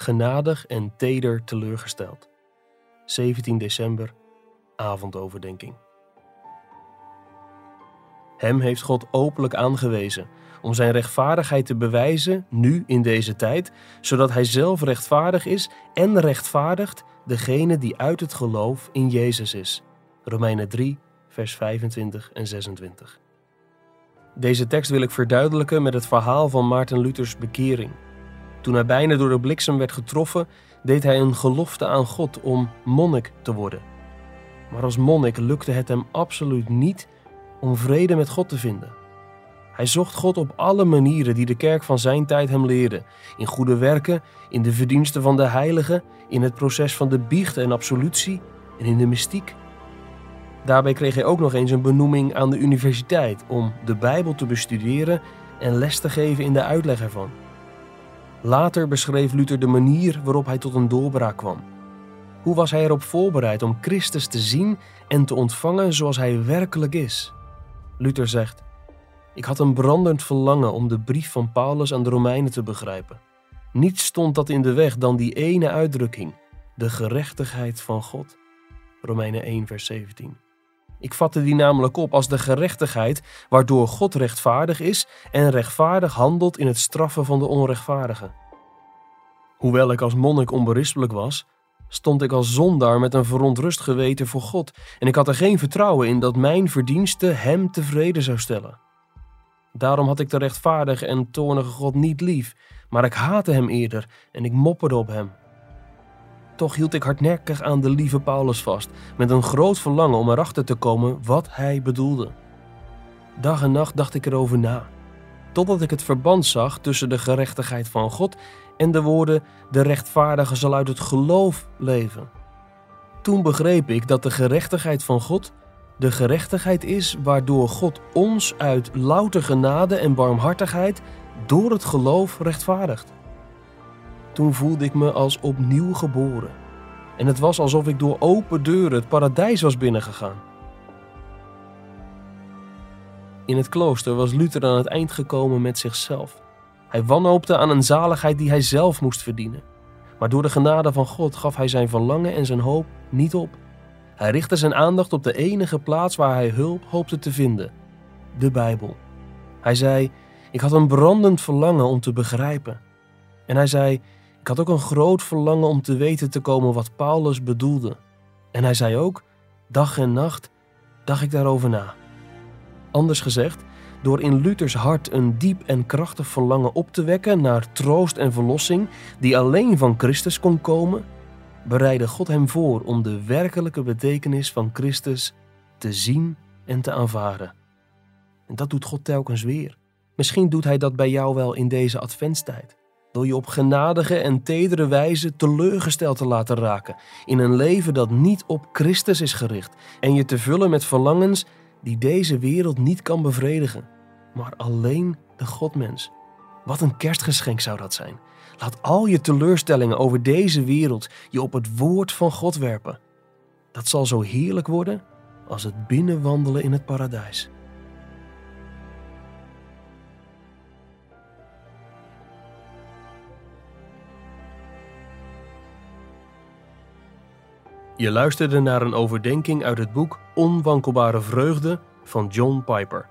genadig en teder teleurgesteld. 17 december, avondoverdenking. Hem heeft God openlijk aangewezen om zijn rechtvaardigheid te bewijzen, nu in deze tijd, zodat hij zelf rechtvaardig is en rechtvaardigt degene die uit het geloof in Jezus is. Romeinen 3, vers 25 en 26. Deze tekst wil ik verduidelijken met het verhaal van Maarten Luthers bekering. Toen hij bijna door de bliksem werd getroffen, deed hij een gelofte aan God om monnik te worden. Maar als monnik lukte het hem absoluut niet om vrede met God te vinden. Hij zocht God op alle manieren die de kerk van zijn tijd hem leerde: in goede werken, in de verdiensten van de heiligen, in het proces van de biecht en absolutie en in de mystiek. Daarbij kreeg hij ook nog eens een benoeming aan de universiteit om de Bijbel te bestuderen en les te geven in de uitleg ervan. Later beschreef Luther de manier waarop hij tot een doorbraak kwam. Hoe was hij erop voorbereid om Christus te zien en te ontvangen zoals hij werkelijk is? Luther zegt: Ik had een brandend verlangen om de brief van Paulus aan de Romeinen te begrijpen. Niets stond dat in de weg dan die ene uitdrukking: de gerechtigheid van God. Romeinen 1, vers 17. Ik vatte die namelijk op als de gerechtigheid waardoor God rechtvaardig is en rechtvaardig handelt in het straffen van de onrechtvaardigen. Hoewel ik als monnik onberispelijk was, stond ik als zondaar met een verontrust geweten voor God en ik had er geen vertrouwen in dat mijn verdienste Hem tevreden zou stellen. Daarom had ik de rechtvaardige en toornige God niet lief, maar ik haatte Hem eerder en ik mopperde op Hem. Toch hield ik hardnekkig aan de lieve Paulus vast, met een groot verlangen om erachter te komen wat hij bedoelde. Dag en nacht dacht ik erover na, totdat ik het verband zag tussen de gerechtigheid van God en de woorden: De rechtvaardige zal uit het geloof leven. Toen begreep ik dat de gerechtigheid van God de gerechtigheid is waardoor God ons uit louter genade en barmhartigheid door het geloof rechtvaardigt. Toen voelde ik me als opnieuw geboren. En het was alsof ik door open deuren het paradijs was binnengegaan. In het klooster was Luther aan het eind gekomen met zichzelf. Hij wanhoopte aan een zaligheid die hij zelf moest verdienen. Maar door de genade van God gaf hij zijn verlangen en zijn hoop niet op. Hij richtte zijn aandacht op de enige plaats waar hij hulp hoopte te vinden: de Bijbel. Hij zei: Ik had een brandend verlangen om te begrijpen. En hij zei: ik had ook een groot verlangen om te weten te komen wat Paulus bedoelde. En hij zei ook, dag en nacht dacht ik daarover na. Anders gezegd, door in Luthers hart een diep en krachtig verlangen op te wekken naar troost en verlossing die alleen van Christus kon komen, bereidde God hem voor om de werkelijke betekenis van Christus te zien en te aanvaarden. En dat doet God telkens weer. Misschien doet hij dat bij jou wel in deze adventstijd door je op genadige en tedere wijze teleurgesteld te laten raken in een leven dat niet op Christus is gericht en je te vullen met verlangens die deze wereld niet kan bevredigen, maar alleen de Godmens. Wat een kerstgeschenk zou dat zijn. Laat al je teleurstellingen over deze wereld je op het woord van God werpen. Dat zal zo heerlijk worden als het binnenwandelen in het paradijs. Je luisterde naar een overdenking uit het boek Onwankelbare Vreugde van John Piper.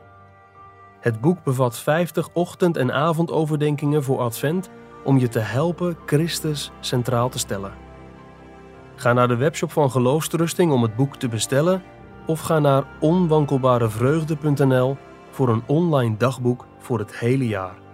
Het boek bevat 50 ochtend- en avondoverdenkingen voor Advent om je te helpen Christus centraal te stellen. Ga naar de webshop van Geloofstrusting om het boek te bestellen of ga naar onwankelbarevreugde.nl voor een online dagboek voor het hele jaar.